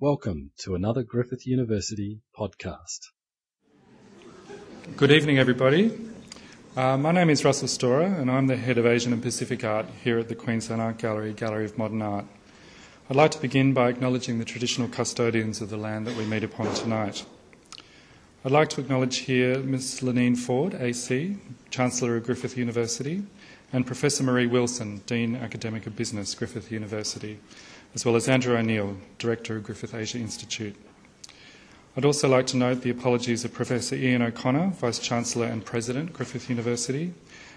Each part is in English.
Welcome to another Griffith University podcast. Good evening, everybody. Uh, my name is Russell Storer, and I'm the head of Asian and Pacific Art here at the Queensland Art Gallery, Gallery of Modern Art. I'd like to begin by acknowledging the traditional custodians of the land that we meet upon tonight. I'd like to acknowledge here Ms. Leneen Forde, AC, Chancellor of Griffith University, and Professor Marie Wilson, Dean Academic of Business, Griffith University, as well as Andrew O'Neill, Director of Griffith Asia Institute. I'd also like to note the apologies of Professor Ian O'Connor, Vice Chancellor and President, Griffith University,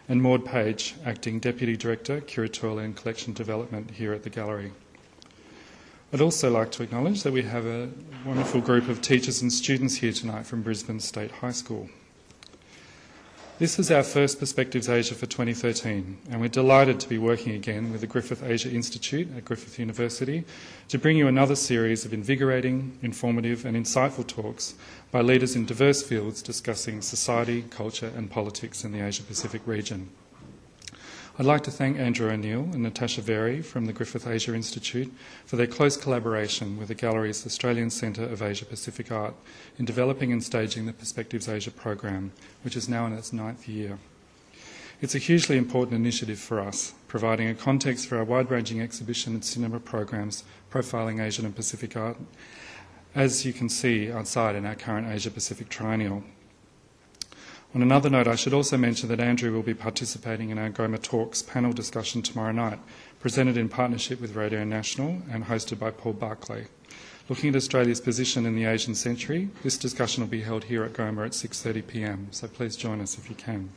and Maud Page, Acting Deputy Director, Curatorial and Collection Development here at the Gallery. I'd also like to acknowledge that we have a wonderful group of teachers and students here tonight from Brisbane State High School. This is our first Perspectives Asia for 2013, and we're delighted to be working again with the Griffith Asia Institute at Griffith University to bring you another series of invigorating, informative, and insightful talks by leaders in diverse fields discussing society, culture, and politics in the Asia Pacific region. I'd like to thank Andrew O'Neill and Natasha Very from the Griffith Asia Institute for their close collaboration with the Gallery's Australian Centre of Asia Pacific Art in developing and staging the Perspectives Asia program, which is now in its ninth year. It's a hugely important initiative for us, providing a context for our wide ranging exhibition and cinema programs profiling Asian and Pacific art, as you can see outside in our current Asia Pacific triennial. On another note, I should also mention that Andrew will be participating in our GOMA Talks panel discussion tomorrow night, presented in partnership with Radio National and hosted by Paul Barclay. Looking at Australia's position in the Asian century, this discussion will be held here at GOMA at 6.30pm, so please join us if you can.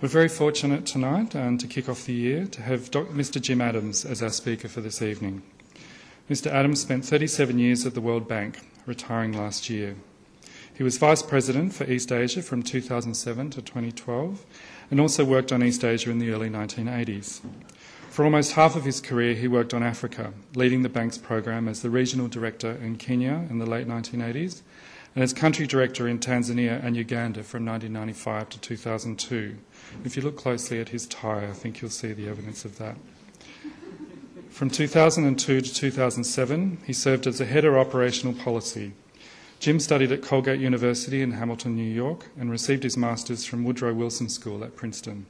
We're very fortunate tonight and to kick off the year to have Mr Jim Adams as our speaker for this evening. Mr Adams spent 37 years at the World Bank, retiring last year. He was Vice President for East Asia from 2007 to 2012 and also worked on East Asia in the early 1980s. For almost half of his career, he worked on Africa, leading the bank's program as the regional director in Kenya in the late 1980s and as country director in Tanzania and Uganda from 1995 to 2002. If you look closely at his tie, I think you'll see the evidence of that. From 2002 to 2007, he served as the head of operational policy Jim studied at Colgate University in Hamilton, New York, and received his master's from Woodrow Wilson School at Princeton.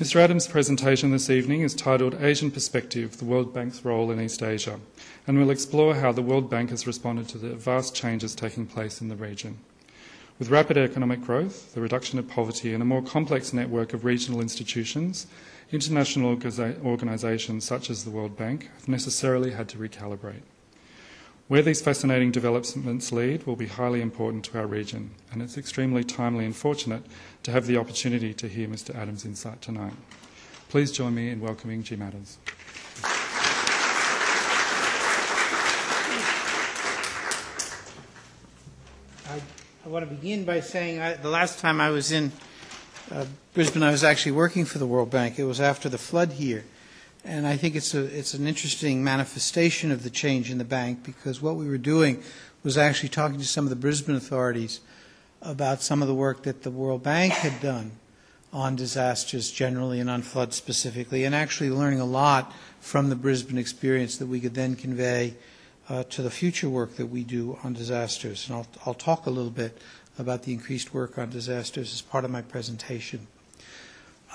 Mr. Adams' presentation this evening is titled Asian Perspective The World Bank's Role in East Asia, and will explore how the World Bank has responded to the vast changes taking place in the region. With rapid economic growth, the reduction of poverty, and a more complex network of regional institutions, international organisations such as the World Bank have necessarily had to recalibrate. Where these fascinating developments lead will be highly important to our region, and it's extremely timely and fortunate to have the opportunity to hear Mr. Adams' insight tonight. Please join me in welcoming Jim Adams. I, I want to begin by saying I, the last time I was in uh, Brisbane, I was actually working for the World Bank. It was after the flood here. And I think it's, a, it's an interesting manifestation of the change in the bank because what we were doing was actually talking to some of the Brisbane authorities about some of the work that the World Bank had done on disasters generally and on floods specifically, and actually learning a lot from the Brisbane experience that we could then convey uh, to the future work that we do on disasters. And I'll, I'll talk a little bit about the increased work on disasters as part of my presentation.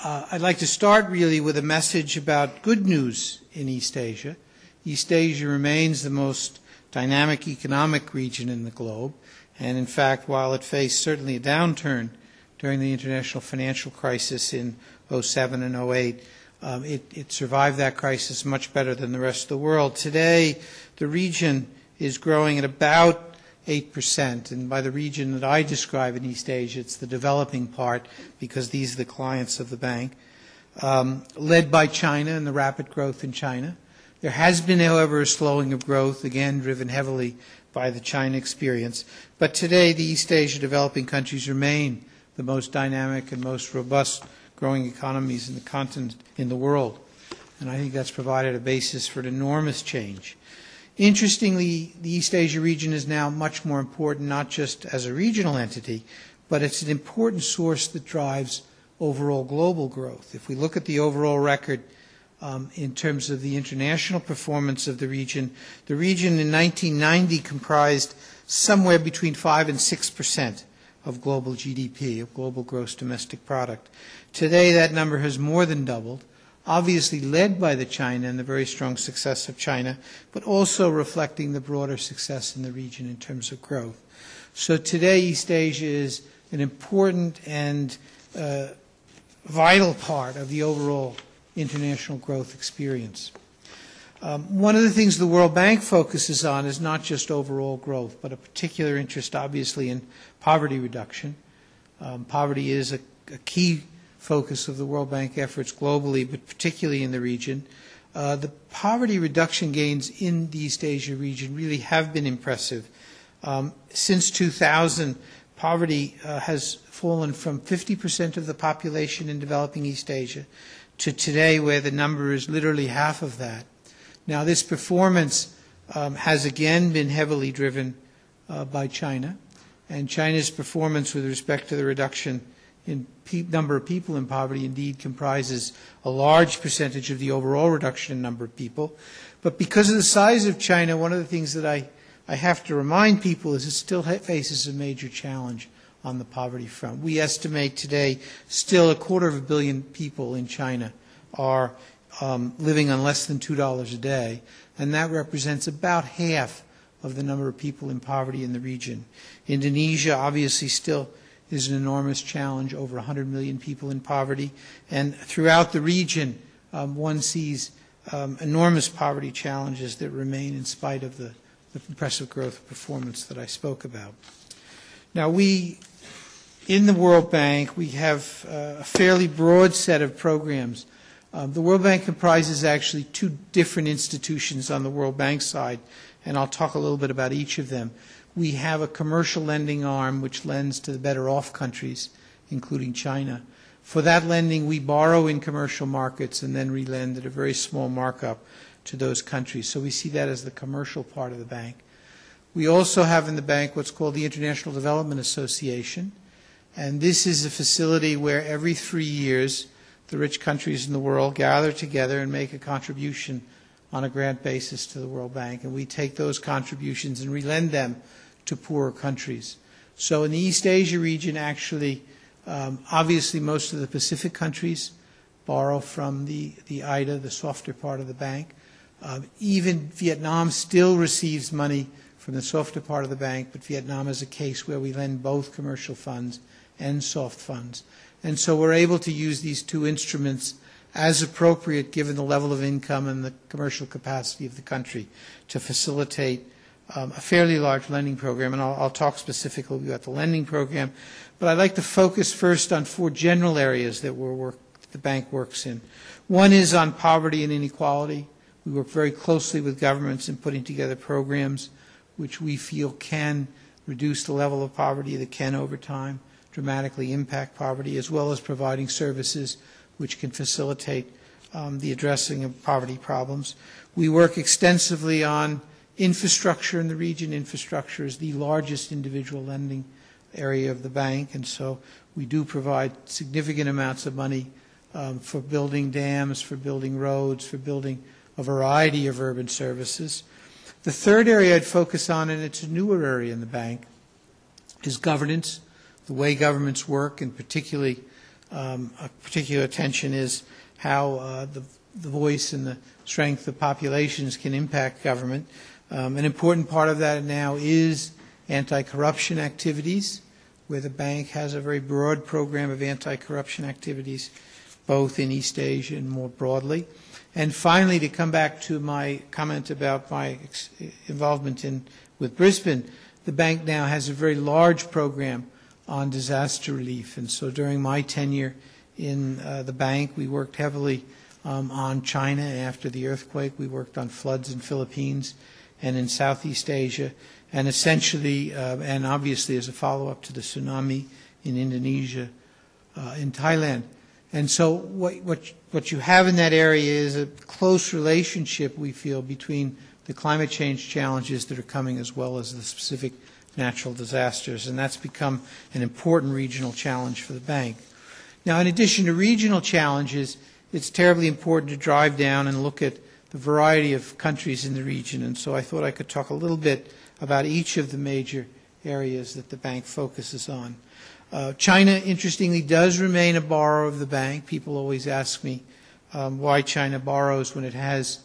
Uh, I'd like to start really with a message about good news in East Asia. East Asia remains the most dynamic economic region in the globe, and in fact, while it faced certainly a downturn during the international financial crisis in 07 and 08, um, it, it survived that crisis much better than the rest of the world. Today, the region is growing at about 8%. And by the region that I describe in East Asia, it's the developing part because these are the clients of the bank, um, led by China and the rapid growth in China. There has been, however, a slowing of growth, again driven heavily by the China experience. But today, the East Asia developing countries remain the most dynamic and most robust growing economies in the continent in the world. And I think that's provided a basis for an enormous change Interestingly, the East Asia region is now much more important, not just as a regional entity, but it's an important source that drives overall global growth. If we look at the overall record um, in terms of the international performance of the region. The region in 1990 comprised somewhere between 5 and 6 percent of global GDP, of global gross domestic product. Today, that number has more than doubled, obviously led by the China and the very strong success of China, but also reflecting the broader success in the region in terms of growth. So today, East Asia is an important and uh, vital part of the overall international growth experience. Um, one of the things the World Bank focuses on is not just overall growth, but a particular interest, obviously, in poverty reduction. Um, poverty is a, a, key focus of the World Bank efforts globally, but particularly in the region. Uh, the poverty reduction gains in the East Asia region really have been impressive. Um, since 2000, poverty uh, has fallen from 50% of the population in developing East Asia to today, where the number is literally half of that. Now, this performance um, has again been heavily driven uh, by China, and China's performance with respect to the reduction in number of people in poverty indeed comprises a large percentage of the overall reduction in number of people. But because of the size of China, one of the things that I, I have to remind people is it still faces a major challenge on the poverty front. We estimate today still a quarter of a billion people in China are um, living on less than $2 a day, and that represents about half of the number of people in poverty in the region. Indonesia obviously still is an enormous challenge, over 100 million people in poverty, and throughout the region, um, one sees um, enormous poverty challenges that remain in spite of the, the impressive growth performance that I spoke about. Now, we, in the World Bank, we have uh, a fairly broad set of programs um, the World Bank comprises actually two different institutions on the World Bank side, and I'll talk a little bit about each of them. We have a commercial lending arm which lends to the better off countries, including China. For that lending, we borrow in commercial markets and then relend at a very small markup to those countries. So we see that as the commercial part of the bank. We also have in the bank what's called the International Development Association, and this is a facility where every three years the rich countries in the world gather together and make a contribution on a grant basis to the World Bank, and we take those contributions and relend them to poorer countries. So in the East Asia region, actually, um, obviously most of the Pacific countries borrow from the, the IDA, the softer part of the bank. Um, even Vietnam still receives money from the softer part of the bank, but Vietnam is a case where we lend both commercial funds and soft funds. And so we're able to use these two instruments as appropriate given the level of income and the commercial capacity of the country to facilitate um, a fairly large lending program. And I'll, I'll talk specifically about the lending program. But I'd like to focus first on four general areas that work, the bank works in. One is on poverty and inequality. We work very closely with governments in putting together programs which we feel can reduce the level of poverty that can over time dramatically impact poverty, as well as providing services which can facilitate um, the addressing of poverty problems. We work extensively on infrastructure in the region. Infrastructure is the largest individual lending area of the bank, and so we do provide significant amounts of money um, for building dams, for building roads, for building a variety of urban services. The third area I'd focus on, and it's a newer area in the bank, is governance the way governments work, and particularly um, a particular attention is how uh, the, the voice and the strength of populations can impact government. Um, an important part of that now is anti-corruption activities, where the bank has a very broad program of anti-corruption activities, both in East Asia and more broadly. And finally, to come back to my comment about my involvement in with Brisbane, the bank now has a very large program on disaster relief. And so during my tenure in uh, the bank, we worked heavily um, on China after the earthquake. We worked on floods in Philippines and in Southeast Asia. And essentially, uh, and obviously as a follow-up to the tsunami in Indonesia, uh, in Thailand. And so what, what, what you have in that area is a close relationship, we feel, between the climate change challenges that are coming as well as the specific natural disasters, and that's become an important regional challenge for the bank. Now, in addition to regional challenges, it's terribly important to drive down and look at the variety of countries in the region. And so I thought I could talk a little bit about each of the major areas that the bank focuses on. Uh, China, interestingly, does remain a borrower of the bank. People always ask me um, why China borrows when it has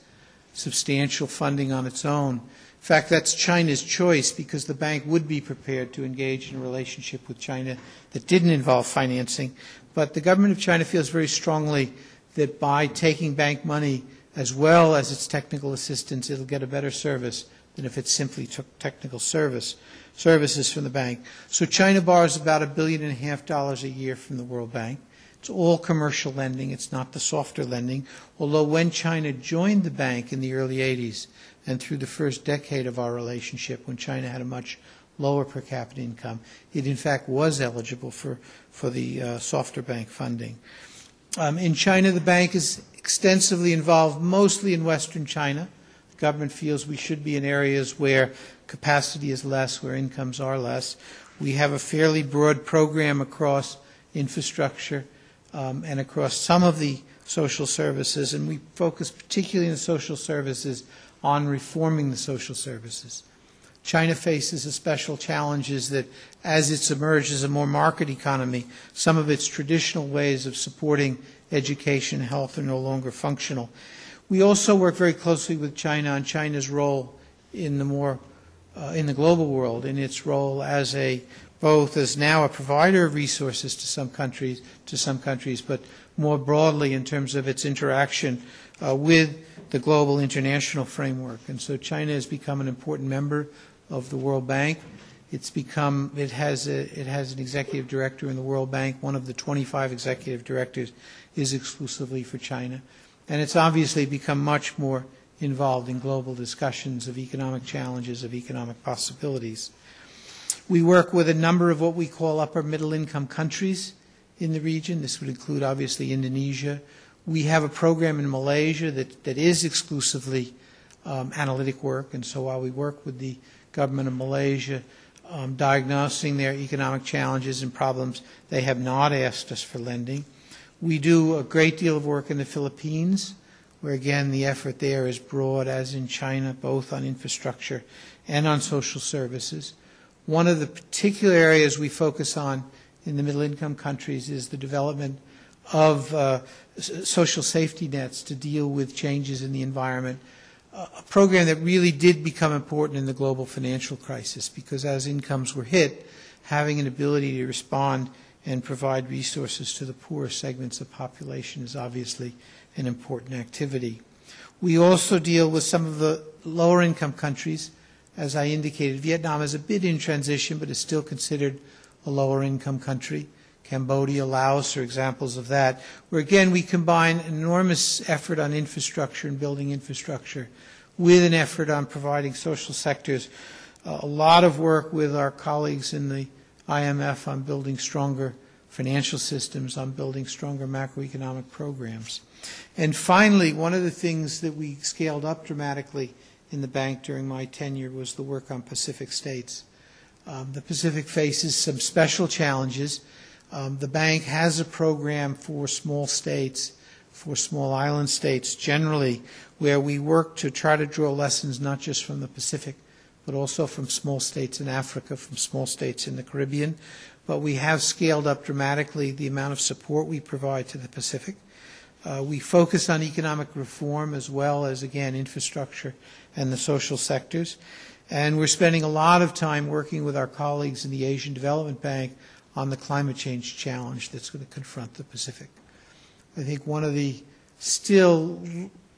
substantial funding on its own. In fact, that's China's choice because the bank would be prepared to engage in a relationship with China that didn't involve financing. But the government of China feels very strongly that by taking bank money as well as its technical assistance, it'll get a better service than if it simply took technical service services from the bank. So China borrows about a billion and a half dollars a year from the World Bank. It's all commercial lending. It's not the softer lending. Although when China joined the bank in the early 80s and through the first decade of our relationship, when China had a much lower per capita income, it in fact was eligible for, for the uh, softer bank funding. Um, in China, the bank is extensively involved, mostly in Western China. The government feels we should be in areas where capacity is less, where incomes are less. We have a fairly broad program across infrastructure um, and across some of the social services, and we focus particularly in the social services on reforming the social services. China faces a special challenge is that as it's emerged as a more market economy, some of its traditional ways of supporting education and health are no longer functional. We also work very closely with China on China's role in the more uh, in the global world in its role as a both as now a provider of resources to some countries to some countries, but more broadly in terms of its interaction uh, with the global international framework. And so China has become an important member of the World Bank. It's become it has a, it has an executive director in the World Bank. One of the 25 executive directors is exclusively for China, and it's obviously become much more involved in global discussions of economic challenges, of economic possibilities. We work with a number of what we call upper middle income countries in the region. This would include, obviously, Indonesia. We have a program in Malaysia that, that is exclusively um, analytic work, and so while we work with the government of Malaysia um, diagnosing their economic challenges and problems, they have not asked us for lending. We do a great deal of work in the Philippines where again the effort there is broad as in China, both on infrastructure and on social services. One of the particular areas we focus on in the middle income countries is the development of uh, social safety nets to deal with changes in the environment. A program that really did become important in the global financial crisis because as incomes were hit, having an ability to respond and provide resources to the poorer segments of population is obviously an important activity. We also deal with some of the lower income countries. As I indicated, Vietnam is a bit in transition, but is still considered a lower income country. Cambodia, Laos are examples of that, where again we combine enormous effort on infrastructure and building infrastructure with an effort on providing social sectors. Uh, a lot of work with our colleagues in the IMF on building stronger financial systems, on building stronger macroeconomic programs. And finally, one of the things that we scaled up dramatically in the bank during my tenure was the work on Pacific states. Um, the Pacific faces some special challenges. Um, the bank has a program for small states, for small island states generally, where we work to try to draw lessons not just from the Pacific, but also from small states in Africa, from small states in the Caribbean. But we have scaled up dramatically the amount of support we provide to the Pacific. Uh, we focus on economic reform as well as, again, infrastructure and the social sectors. And we're spending a lot of time working with our colleagues in the Asian Development Bank on the climate change challenge that's going to confront the Pacific. I think one of the still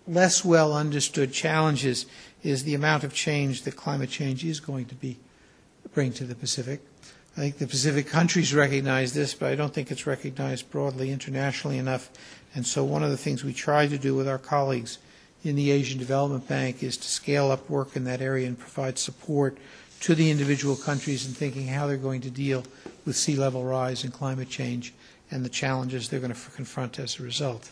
less well understood challenges is the amount of change that climate change is going to be bring to the Pacific. I think the Pacific countries recognize this, but I don't think it's recognized broadly internationally enough. And so one of the things we try to do with our colleagues in the Asian Development Bank is to scale up work in that area and provide support to the individual countries in thinking how they're going to deal with sea level rise and climate change and the challenges they're going to confront as a result.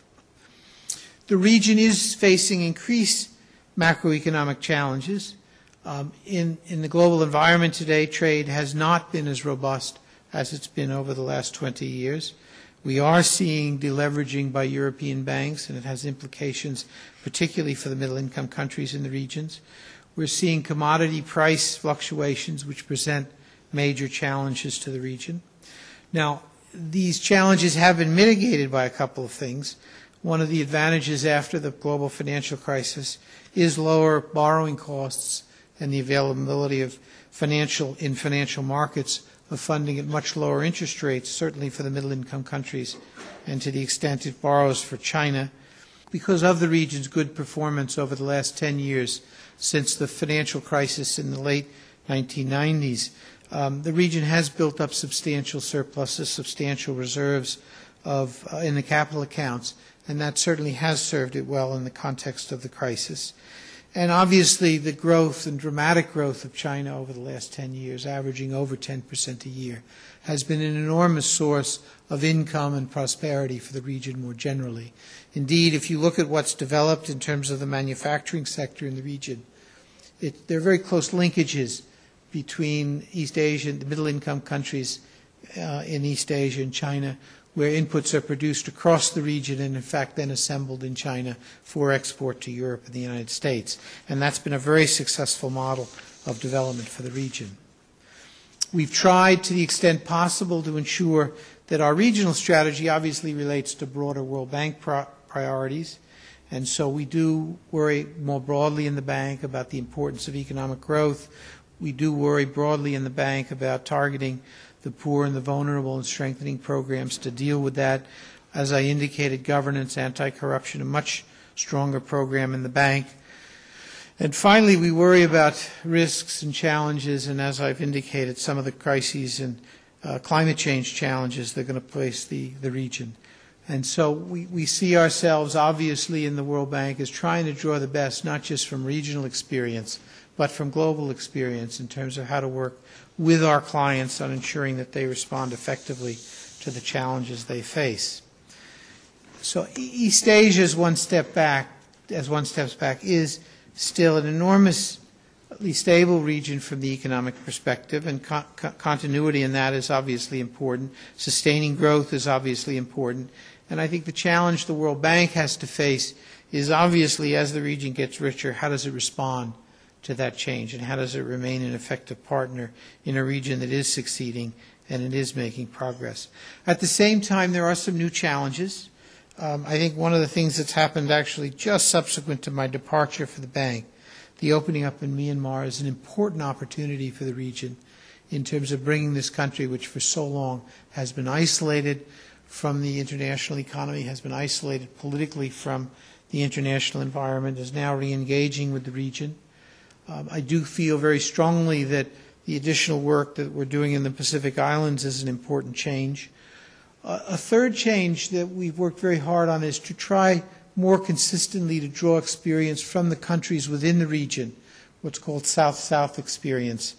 The region is facing increased macroeconomic challenges. Um, in, in the global environment today, trade has not been as robust as it's been over the last 20 years. We are seeing deleveraging by European banks, and it has implications particularly for the middle income countries in the regions. We're seeing commodity price fluctuations, which present major challenges to the region. Now, these challenges have been mitigated by a couple of things. One of the advantages after the global financial crisis is lower borrowing costs and the availability of financial in financial markets of funding at much lower interest rates, certainly for the middle income countries, and to the extent it borrows for China, because of the region's good performance over the last 10 years since the financial crisis in the late 1990s. Um, the region has built up substantial surpluses, substantial reserves of, uh, in the capital accounts, and that certainly has served it well in the context of the crisis. And obviously, the growth and dramatic growth of China over the last 10 years, averaging over 10% a year, has been an enormous source of income and prosperity for the region more generally. Indeed, if you look at what's developed in terms of the manufacturing sector in the region, it, there are very close linkages between East Asia, the middle income countries uh, in East Asia and China, where inputs are produced across the region and, in fact, then assembled in China for export to Europe and the United States. And that's been a very successful model of development for the region. We've tried, to the extent possible, to ensure that our regional strategy obviously relates to broader World Bank priorities. And so we do worry more broadly in the bank about the importance of economic growth. We do worry broadly in the bank about targeting the poor and the vulnerable and strengthening programs to deal with that. As I indicated, governance, anti-corruption, a much stronger program in the bank. And finally, we worry about risks and challenges, and as I've indicated, some of the crises and uh, climate change challenges that are going to place the, the region. And so we, we see ourselves, obviously, in the World Bank as trying to draw the best, not just from regional experience, but from global experience in terms of how to work with our clients on ensuring that they respond effectively to the challenges they face. So East Asia, as one step back, as one steps back, is still an enormously stable region from the economic perspective, and co- continuity in that is obviously important. Sustaining growth is obviously important. And I think the challenge the World Bank has to face is obviously as the region gets richer, how does it respond to that change, and how does it remain an effective partner in a region that is succeeding and it is making progress. At the same time, there are some new challenges. Um, I think one of the things that's happened actually just subsequent to my departure for the bank, the opening up in Myanmar is an important opportunity for the region in terms of bringing this country, which for so long has been isolated from the international economy, has been isolated politically from the international environment, is now re-engaging with the region. Um, I do feel very strongly that the additional work that we're doing in the Pacific Islands is an important change. Uh, a third change that we've worked very hard on is to try more consistently to draw experience from the countries within the region, what's called South-South experience,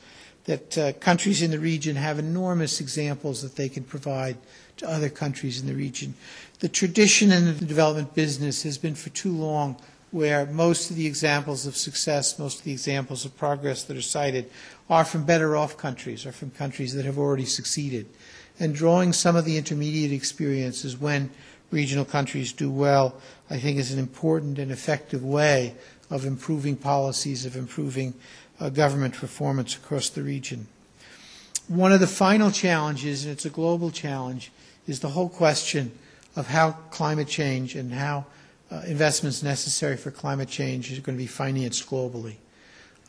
that uh, countries in the region have enormous examples that they can provide to other countries in the region. The tradition in the development business has been for too long where most of the examples of success, most of the examples of progress that are cited are from better off countries or from countries that have already succeeded. And drawing some of the intermediate experiences when regional countries do well, I think is an important and effective way of improving policies, of improving uh, government performance across the region. One of the final challenges, and it's a global challenge, is the whole question of how climate change and how uh, investments necessary for climate change are going to be financed globally.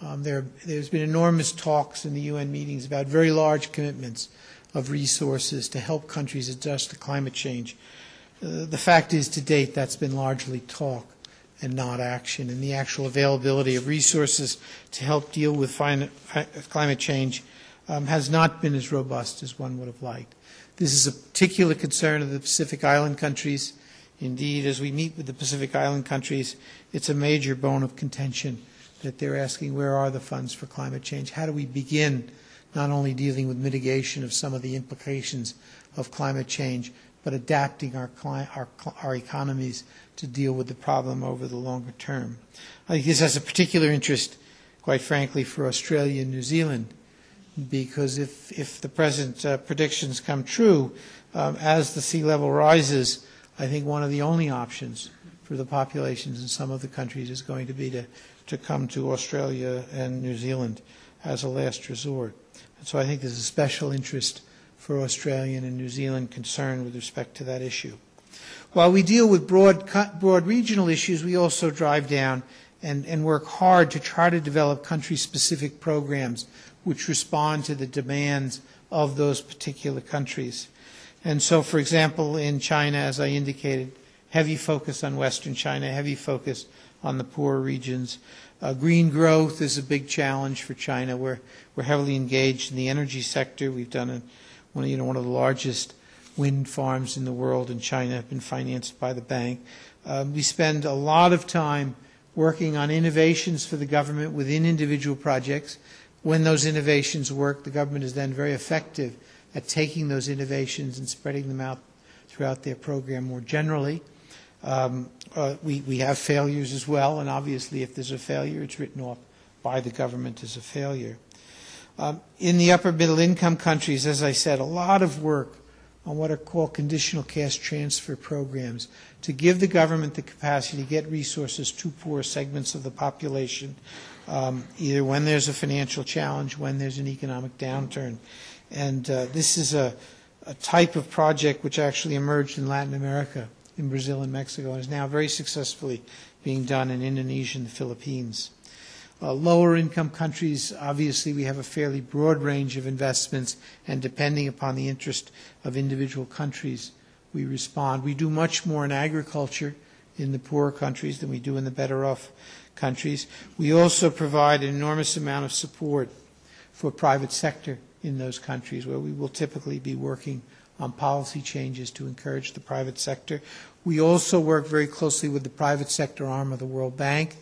Um, there, has been enormous talks in the UN meetings about very large commitments of resources to help countries adjust to climate change. Uh, the fact is, to date, that's been largely talk and not action, and the actual availability of resources to help deal with climate change um, has not been as robust as one would have liked. This is a particular concern of the Pacific Island countries. Indeed, as we meet with the Pacific Island countries, it's a major bone of contention that they're asking where are the funds for climate change? How do we begin not only dealing with mitigation of some of the implications of climate change, but adapting our, our, our economies to deal with the problem over the longer term? I think this has a particular interest, quite frankly, for Australia and New Zealand because if, if the present uh, predictions come true, um, as the sea level rises, I think one of the only options for the populations in some of the countries is going to be to, to come to Australia and New Zealand as a last resort. And so I think there's a special interest for Australian and New Zealand concern with respect to that issue. While we deal with broad, broad regional issues, we also drive down and, and work hard to try to develop country-specific programs which respond to the demands of those particular countries. And so, for example, in China, as I indicated, heavy focus on Western China, heavy focus on the poor regions. Uh, green growth is a big challenge for China. We're, we're heavily engaged in the energy sector. We've done a, one, of, you know, one of the largest wind farms in the world in China, have been financed by the bank. Um, we spend a lot of time working on innovations for the government within individual projects. When those innovations work, the government is then very effective at taking those innovations and spreading them out throughout their program more generally. Um, uh, we, we have failures as well, and obviously, if there's a failure, it's written off by the government as a failure. Um, in the upper middle income countries, as I said, a lot of work on what are called conditional cash transfer programs to give the government the capacity to get resources to poor segments of the population, um, either when there's a financial challenge, when there's an economic downturn. And uh, this is a, a type of project which actually emerged in Latin America in Brazil and Mexico and is now very successfully being done in Indonesia and the Philippines. Uh, lower income countries, obviously, we have a fairly broad range of investments, and depending upon the interest of individual countries, we respond. We do much more in agriculture in the poorer countries than we do in the better off countries. We also provide an enormous amount of support for private sector in those countries where we will typically be working on policy changes to encourage the private sector. We also work very closely with the private sector arm of the World Bank.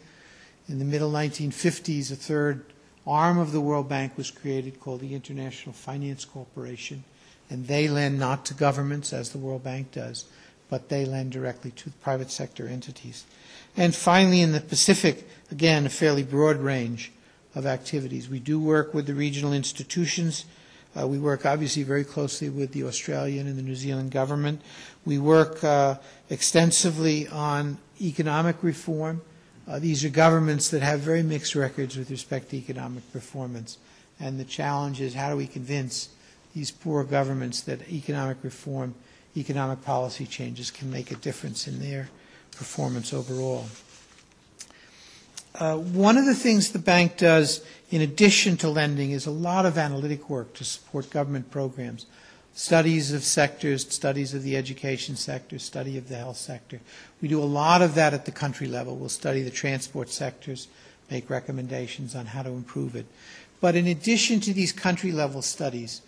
In the middle 1950s, a third arm of the World Bank was created called the International Finance Corporation, and they lend not to governments as the World Bank does, but they lend directly to private sector entities. And finally, in the Pacific, again, a fairly broad range of activities. We do work with the regional institutions uh, we work obviously very closely with the Australian and the New Zealand government. We work uh, extensively on economic reform. Uh, these are governments that have very mixed records with respect to economic performance. And the challenge is how do we convince these poor governments that economic reform, economic policy changes can make a difference in their performance overall. Uh, one of the things the bank does, in addition to lending, is a lot of analytic work to support government programs. Studies of sectors, studies of the education sector, study of the health sector. We do a lot of that at the country level. We'll study the transport sectors, make recommendations on how to improve it. But in addition to these country level studies,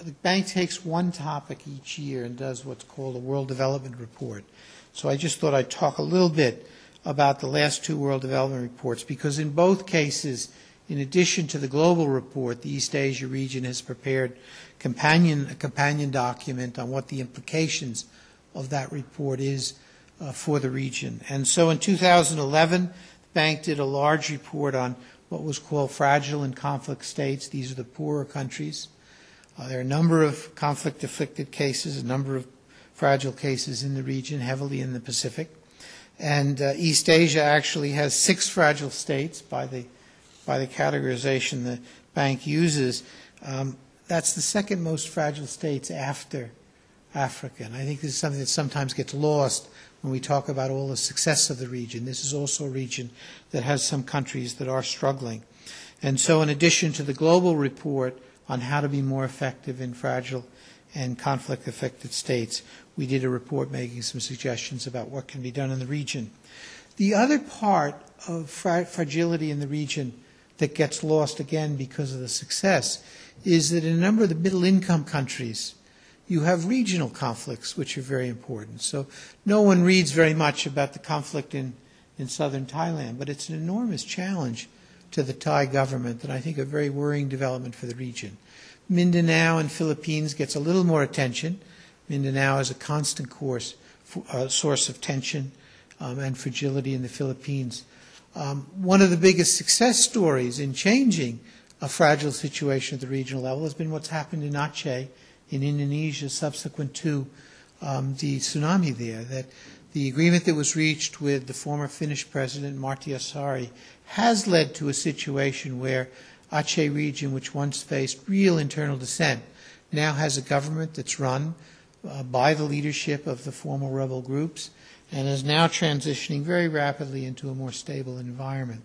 the bank takes one topic each year and does what's called a World Development Report. So I just thought I'd talk a little bit about the last two World Development Reports because in both cases, in addition to the global report, the East Asia region has prepared companion, a companion document on what the implications of that report is uh, for the region. And so in 2011, the bank did a large report on what was called fragile and conflict states. These are the poorer countries. Uh, there are a number of conflict afflicted cases, a number of fragile cases in the region, heavily in the Pacific. And uh, East Asia actually has six fragile states by the, by the categorization the bank uses. Um, that's the second most fragile states after Africa. And I think this is something that sometimes gets lost when we talk about all the success of the region. This is also a region that has some countries that are struggling. And so, in addition to the global report on how to be more effective in fragile and conflict affected states, we did a report making some suggestions about what can be done in the region. The other part of fra- fragility in the region that gets lost again because of the success is that in a number of the middle income countries, you have regional conflicts, which are very important. So no one reads very much about the conflict in, in southern Thailand, but it's an enormous challenge to the Thai government and I think a very worrying development for the region. Mindanao and Philippines gets a little more attention Mindanao is a constant course, uh, source of tension um, and fragility in the Philippines. Um, one of the biggest success stories in changing a fragile situation at the regional level has been what's happened in Aceh in Indonesia subsequent to um, the tsunami there. That the agreement that was reached with the former Finnish president, Martti Ahtisaari, has led to a situation where Aceh region, which once faced real internal dissent, now has a government that's run uh, by the leadership of the former rebel groups and is now transitioning very rapidly into a more stable environment.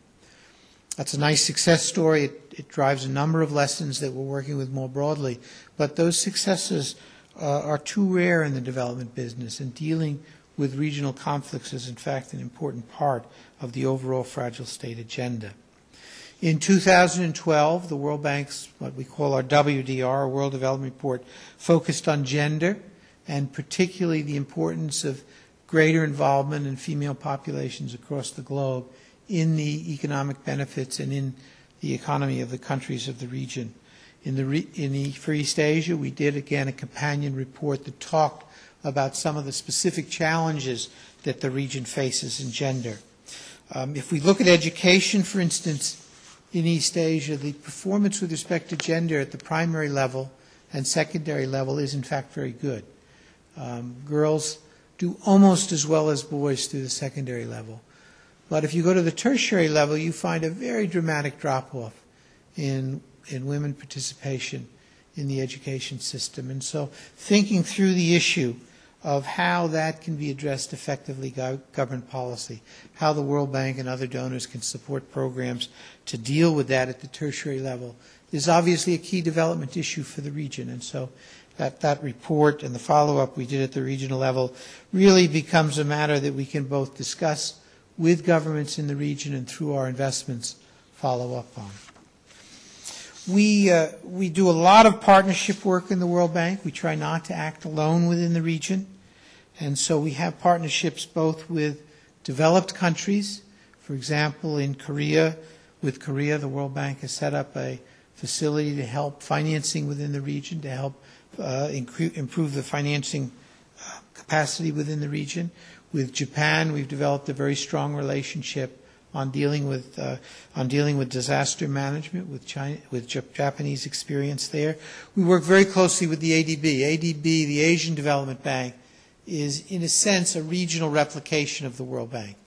That's a nice success story. It, it drives a number of lessons that we're working with more broadly. But those successes uh, are too rare in the development business, and dealing with regional conflicts is, in fact, an important part of the overall fragile state agenda. In 2012, the World Bank's, what we call our WDR, World Development Report, focused on gender and particularly the importance of greater involvement in female populations across the globe in the economic benefits and in the economy of the countries of the region. In the, re, in the, for East Asia, we did again a companion report that talked about some of the specific challenges that the region faces in gender. Um, if we look at education, for instance, in East Asia, the performance with respect to gender at the primary level and secondary level is in fact very good. Um, girls do almost as well as boys through the secondary level. But if you go to the tertiary level, you find a very dramatic drop off in, in women participation in the education system. And so, thinking through the issue of how that can be addressed effectively, government policy, how the World Bank and other donors can support programs to deal with that at the tertiary level, is obviously a key development issue for the region. And so, that, that report and the follow up we did at the regional level really becomes a matter that we can both discuss with governments in the region and through our investments follow up on. We, uh, we do a lot of partnership work in the World Bank. We try not to act alone within the region. And so we have partnerships both with developed countries. For example, in Korea, with Korea, the World Bank has set up a facility to help financing within the region, to help uh, improve the financing uh, capacity within the region. With Japan, we've developed a very strong relationship on dealing with uh, on dealing with disaster management with China, with Japanese experience there. We work very closely with the ADB. ADB, the Asian Development Bank, is in a sense a regional replication of the World Bank.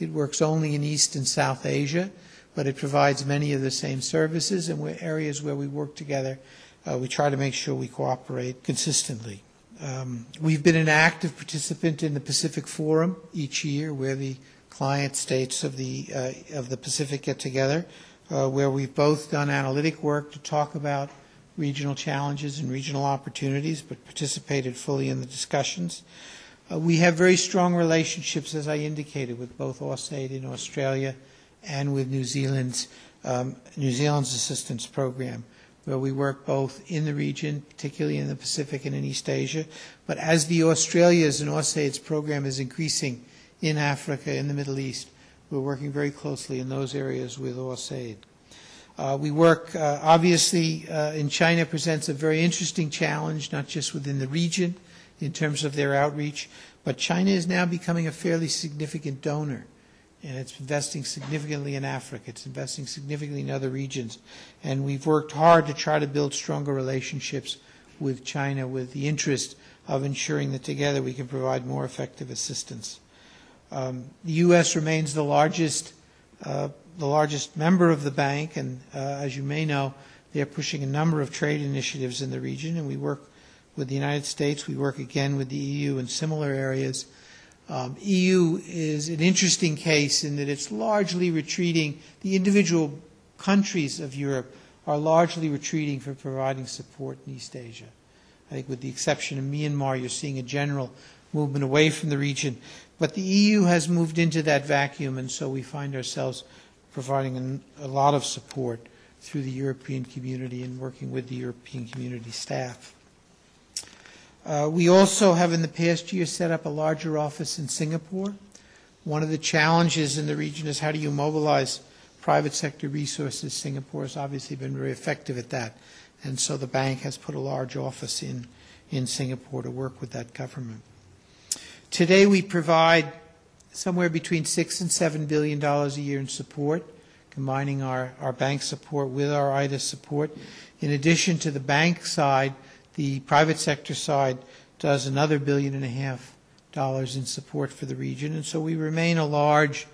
It works only in East and South Asia, but it provides many of the same services, and areas where we work together, uh, we try to make sure we cooperate consistently. Um, we've been an active participant in the Pacific Forum each year, where the client states of the uh, of the Pacific get together, uh, where we've both done analytic work to talk about regional challenges and regional opportunities, but participated fully in the discussions. Uh, we have very strong relationships, as I indicated, with both AusAid in Australia and with New Zealand's um, New Zealand's assistance program where we work both in the region, particularly in the Pacific and in East Asia. But as the Australia's and AusAid's program is increasing in Africa, in the Middle East, we're working very closely in those areas with AusAid. Uh, we work, uh, obviously, uh, in China presents a very interesting challenge, not just within the region in terms of their outreach, but China is now becoming a fairly significant donor and it's investing significantly in Africa. It's investing significantly in other regions. And we've worked hard to try to build stronger relationships with China with the interest of ensuring that together we can provide more effective assistance. Um, the U.S. remains the largest, uh, the largest member of the bank, and uh, as you may know, they're pushing a number of trade initiatives in the region, and we work with the United States. We work again with the EU in similar areas. Um, EU is an interesting case in that it's largely retreating. The individual countries of Europe are largely retreating for providing support in East Asia. I think, with the exception of Myanmar, you're seeing a general movement away from the region. But the EU has moved into that vacuum, and so we find ourselves providing a lot of support through the European community and working with the European community staff. Uh, we also have in the past year set up a larger office in Singapore. One of the challenges in the region is how do you mobilize private sector resources. Singapore has obviously been very effective at that. And so the bank has put a large office in, in Singapore to work with that government. Today we provide somewhere between six and seven billion dollars a year in support, combining our, our bank support with our IDA support. In addition to the bank side, the private sector side does another billion and a half dollars in support for the region, and so we remain a large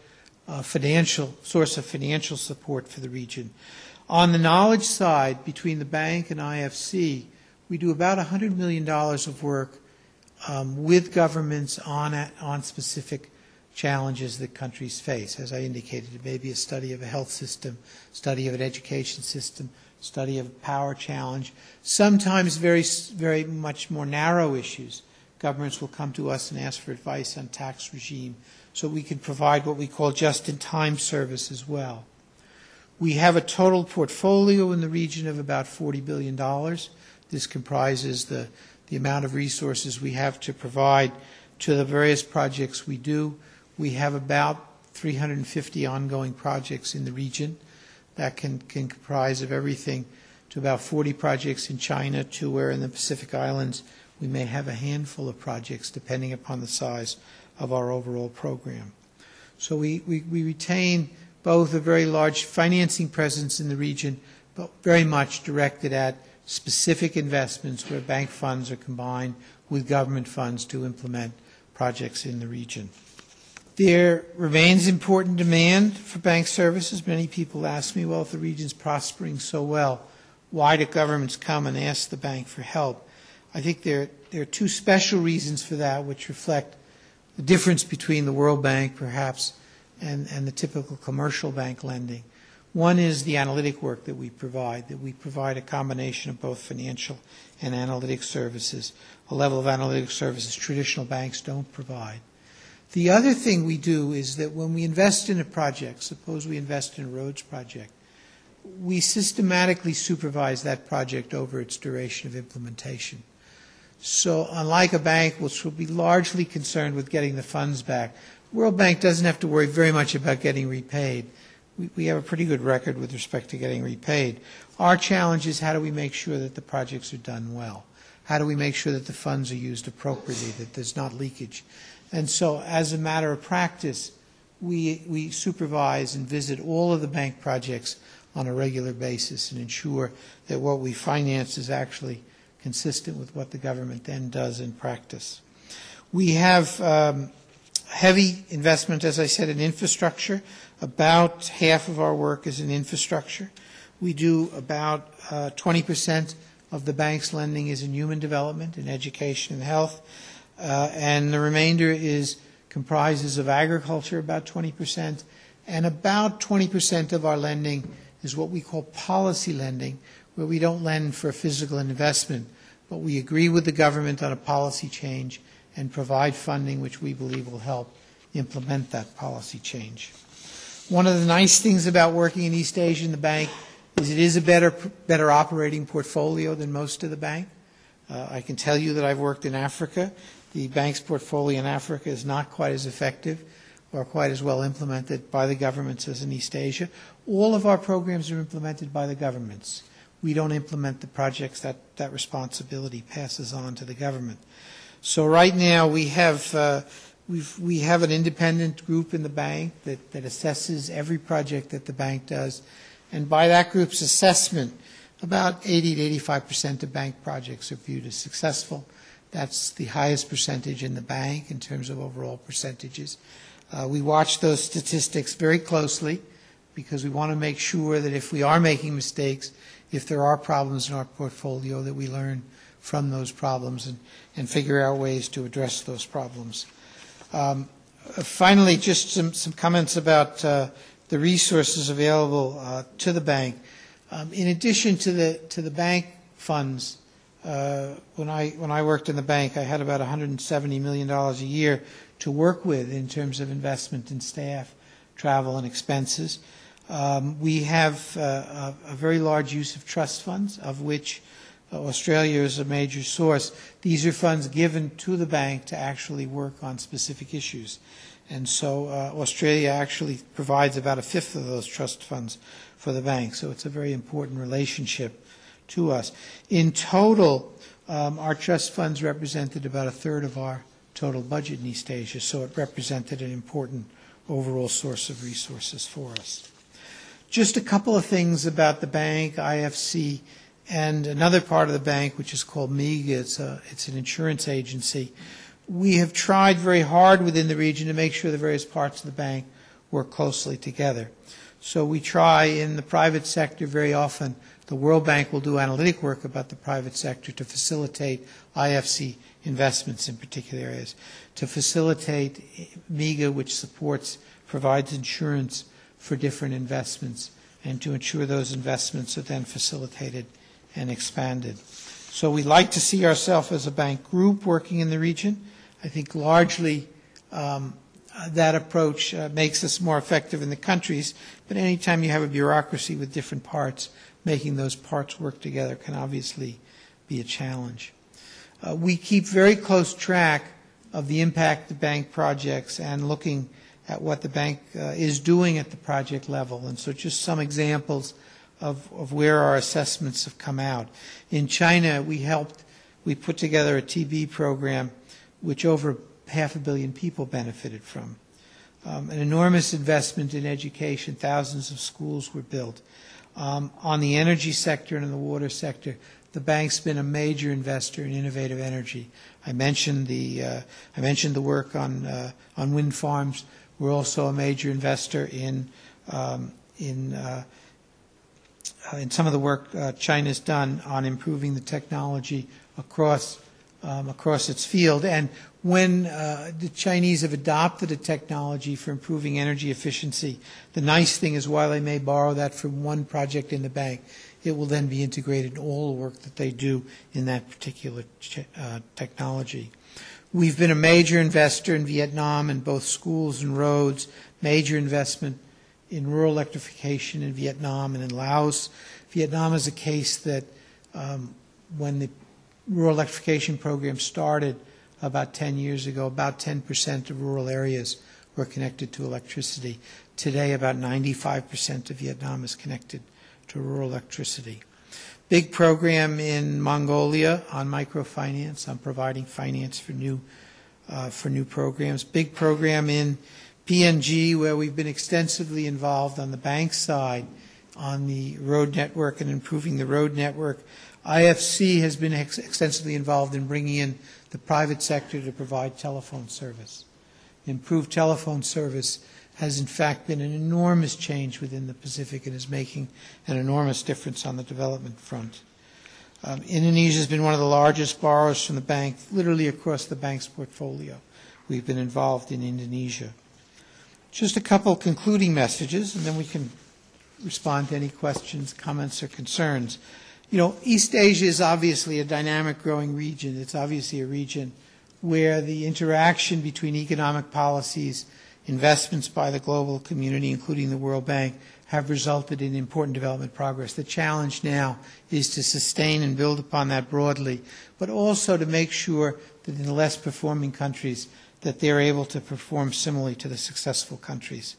uh, financial source of financial support for the region. On the knowledge side, between the bank and IFC, we do about $100 million of work um, with governments on, on specific challenges that countries face. As I indicated, it may be a study of a health system, study of an education system, study of power challenge, sometimes very, very much more narrow issues. Governments will come to us and ask for advice on tax regime so we can provide what we call just-in-time service as well. We have a total portfolio in the region of about $40 billion. This comprises the, the amount of resources we have to provide to the various projects we do. We have about 350 ongoing projects in the region. That can, can comprise of everything to about 40 projects in China to where in the Pacific Islands we may have a handful of projects depending upon the size of our overall program. So we, we, we retain both a very large financing presence in the region, but very much directed at specific investments where bank funds are combined with government funds to implement projects in the region. There remains important demand for bank services. Many people ask me, well, if the region's prospering so well, why do governments come and ask the bank for help? I think there, there are two special reasons for that which reflect the difference between the World Bank, perhaps, and, and the typical commercial bank lending. One is the analytic work that we provide, that we provide a combination of both financial and analytic services, a level of analytic services traditional banks don't provide. The other thing we do is that when we invest in a project, suppose we invest in a roads project, we systematically supervise that project over its duration of implementation. So unlike a bank which will be largely concerned with getting the funds back, World Bank doesn't have to worry very much about getting repaid. We, we have a pretty good record with respect to getting repaid. Our challenge is how do we make sure that the projects are done well? How do we make sure that the funds are used appropriately, that there's not leakage? And so as a matter of practice, we, we supervise and visit all of the bank projects on a regular basis and ensure that what we finance is actually consistent with what the government then does in practice. We have um, heavy investment, as I said, in infrastructure. About half of our work is in infrastructure. We do about uh, 20% of the bank's lending is in human development, in education and health, uh, and the remainder is comprises of agriculture, about 20%, and about 20% of our lending is what we call policy lending, where we don't lend for physical investment, but we agree with the government on a policy change and provide funding which we believe will help implement that policy change. One of the nice things about working in East Asia in the bank is it is a better, better operating portfolio than most of the bank. Uh, I can tell you that I've worked in Africa. The bank's portfolio in Africa is not quite as effective or quite as well implemented by the governments as in East Asia. All of our programs are implemented by the governments. We don't implement the projects. That, that responsibility passes on to the government. So right now we have uh, we've, we have an independent group in the bank that, that assesses every project that the bank does, and by that group's assessment, about 80 to 85 percent of bank projects are viewed as successful. That's the highest percentage in the bank in terms of overall percentages. Uh, we watch those statistics very closely because we want to make sure that if we are making mistakes, if there are problems in our portfolio, that we learn from those problems and, and figure out ways to address those problems. Um, finally, just some, some comments about uh, the resources available uh, to the bank. Um, in addition to the, to the bank funds, uh, when, I, when I worked in the bank, I had about $170 million a year to work with in terms of investment in staff, travel, and expenses. Um, we have uh, a, a, very large use of trust funds, of which uh, Australia is a major source. These are funds given to the bank to actually work on specific issues. And so uh, Australia actually provides about a fifth of those trust funds for the bank. So it's a very important relationship to us. In total, um, our trust funds represented about a third of our total budget in East Asia, so it represented an important overall source of resources for us. Just a couple of things about the bank, IFC, and another part of the bank, which is called MIGA. It's, a, it's an insurance agency. We have tried very hard within the region to make sure the various parts of the bank work closely together. So we try in the private sector very often. The World Bank will do analytic work about the private sector to facilitate IFC investments in particular areas, to facilitate MIGA, which supports, provides insurance for different investments, and to ensure those investments are then facilitated and expanded. So we like to see ourselves as a bank group working in the region. I think largely um, that approach uh, makes us more effective in the countries, but anytime you have a bureaucracy with different parts, making those parts work together can obviously be a challenge. Uh, we keep very close track of the impact of bank projects and looking at what the bank uh, is doing at the project level. And so just some examples of, of where our assessments have come out. In China, we helped, we put together a TB program which over half a billion people benefited from. Um, an enormous investment in education, thousands of schools were built. Um, on the energy sector and in the water sector, the bank's been a major investor in innovative energy. I mentioned the uh, I mentioned the work on uh, on wind farms. We're also a major investor in um, in uh, in some of the work uh, China's done on improving the technology across um, across its field. And when uh, the Chinese have adopted a technology for improving energy efficiency, the nice thing is while they may borrow that from one project in the bank, it will then be integrated in all the work that they do in that particular uh, technology. We've been a major investor in Vietnam in both schools and roads, major investment in rural electrification in Vietnam and in Laos. Vietnam is a case that um, when the rural electrification program started about 10 years ago, about 10% of rural areas were connected to electricity. Today, about 95% of Vietnam is connected to rural electricity. Big program in Mongolia on microfinance, on providing finance for new uh, for new programs. Big program in PNG where we've been extensively involved on the bank side on the road network and improving the road network. IFC has been ex- extensively involved in bringing in the private sector to provide telephone service. Improved telephone service has in fact been an enormous change within the Pacific and is making an enormous difference on the development front. Um, Indonesia has been one of the largest borrowers from the bank, literally across the bank's portfolio. We've been involved in Indonesia. Just a couple concluding messages, and then we can respond to any questions, comments, or concerns. You know, East Asia is obviously a dynamic growing region. It's obviously a region where the interaction between economic policies investments by the global community, including the World Bank, have resulted in important development progress. The challenge now is to sustain and build upon that broadly, but also to make sure that in the less performing countries that they're able to perform similarly to the successful countries.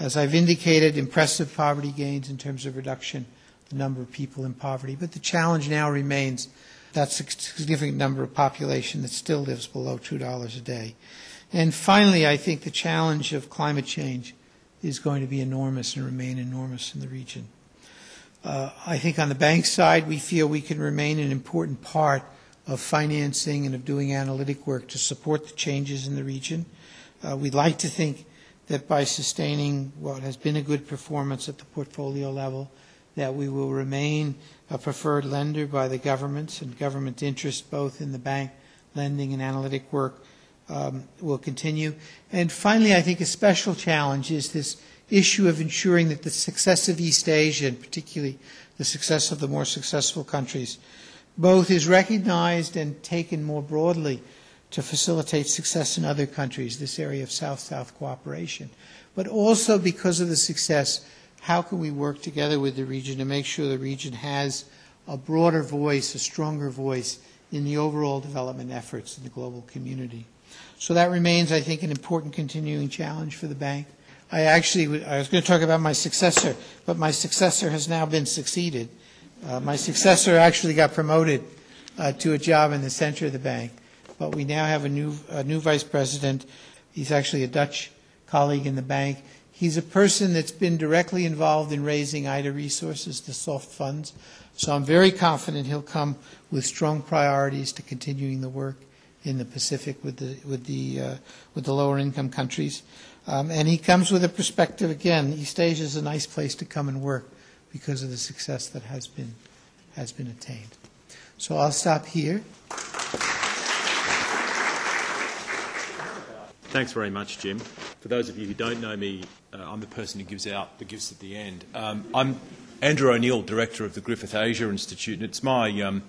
As I've indicated, impressive poverty gains in terms of reduction the number of people in poverty, but the challenge now remains that significant number of population that still lives below $2 a day. And finally, I think the challenge of climate change is going to be enormous and remain enormous in the region. Uh, I think on the bank side, we feel we can remain an important part of financing and of doing analytic work to support the changes in the region. Uh, we'd like to think that by sustaining what has been a good performance at the portfolio level, that we will remain a preferred lender by the governments and government interest both in the bank lending and analytic work um, will continue. And finally, I think a special challenge is this issue of ensuring that the success of East Asia, and particularly the success of the more successful countries, both is recognized and taken more broadly to facilitate success in other countries, this area of South-South cooperation. But also because of the success, how can we work together with the region to make sure the region has a broader voice, a stronger voice in the overall development efforts in the global community? So that remains, I think, an important continuing challenge for the bank. I actually, I was going to talk about my successor, but my successor has now been succeeded. Uh, my successor actually got promoted uh, to a job in the center of the bank, but we now have a new, a new vice president. He's actually a Dutch colleague in the bank. He's a person that's been directly involved in raising IDA resources, the soft funds. So I'm very confident he'll come with strong priorities to continuing the work in the Pacific with the with the uh, with the lower income countries. Um, and he comes with a perspective again. East Asia is a nice place to come and work because of the success that has been has been attained. So I'll stop here. Thanks very much, Jim. For those of you who don't know me, uh, I'm the person who gives out the gifts at the end. Um, I'm Andrew O'Neil, Director of the Griffith Asia Institute, and it's my um,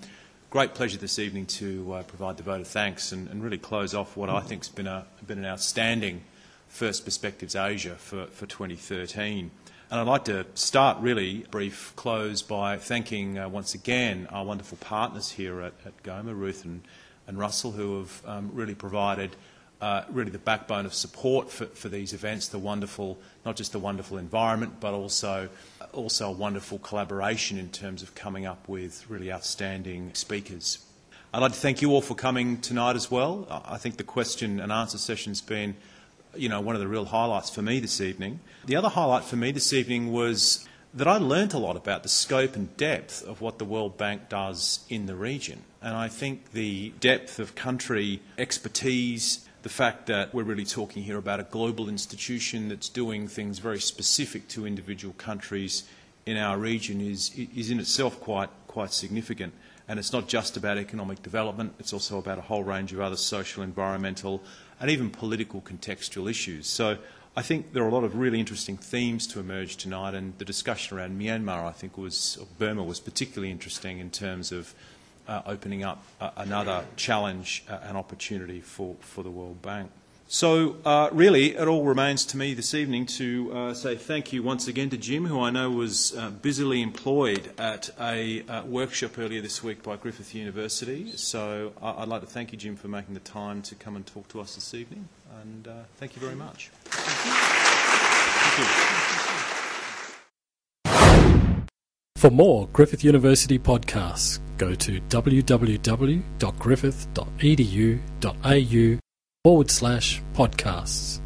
great pleasure this evening to uh, provide the vote of thanks and, and, really close off what I think has been, been an outstanding First Perspectives Asia for, for 2013. And I'd like to start really brief close by thanking uh, once again our wonderful partners here at, at GOMA, Ruth and, and Russell, who have um, really provided uh, really the backbone of support for, for these events, the wonderful, not just the wonderful environment, but also, also a wonderful collaboration in terms of coming up with really outstanding speakers. I'd like to thank you all for coming tonight as well. I think the question and answer session's been, you know, one of the real highlights for me this evening. The other highlight for me this evening was that I learnt a lot about the scope and depth of what the World Bank does in the region. And I think the depth of country expertise the fact that we're really talking here about a global institution that's doing things very specific to individual countries in our region is, is in itself quite, quite significant. And it's not just about economic development, it's also about a whole range of other social, environmental, and even political contextual issues. So I think there are a lot of really interesting themes to emerge tonight, and the discussion around Myanmar, I think, was, Burma was particularly interesting in terms of uh, opening up uh, another challenge uh, and opportunity for, for the World Bank. So, uh, really, it all remains to me this evening to uh, say thank you once again to Jim, who I know was uh, busily employed at a workshop earlier this week by Griffith University. So, I'd like to thank you, Jim, for making the time to come and talk to us this evening. And thank you very much. Thank you. For more Griffith University podcasts, go to www.griffith.edu.au forward slash podcasts.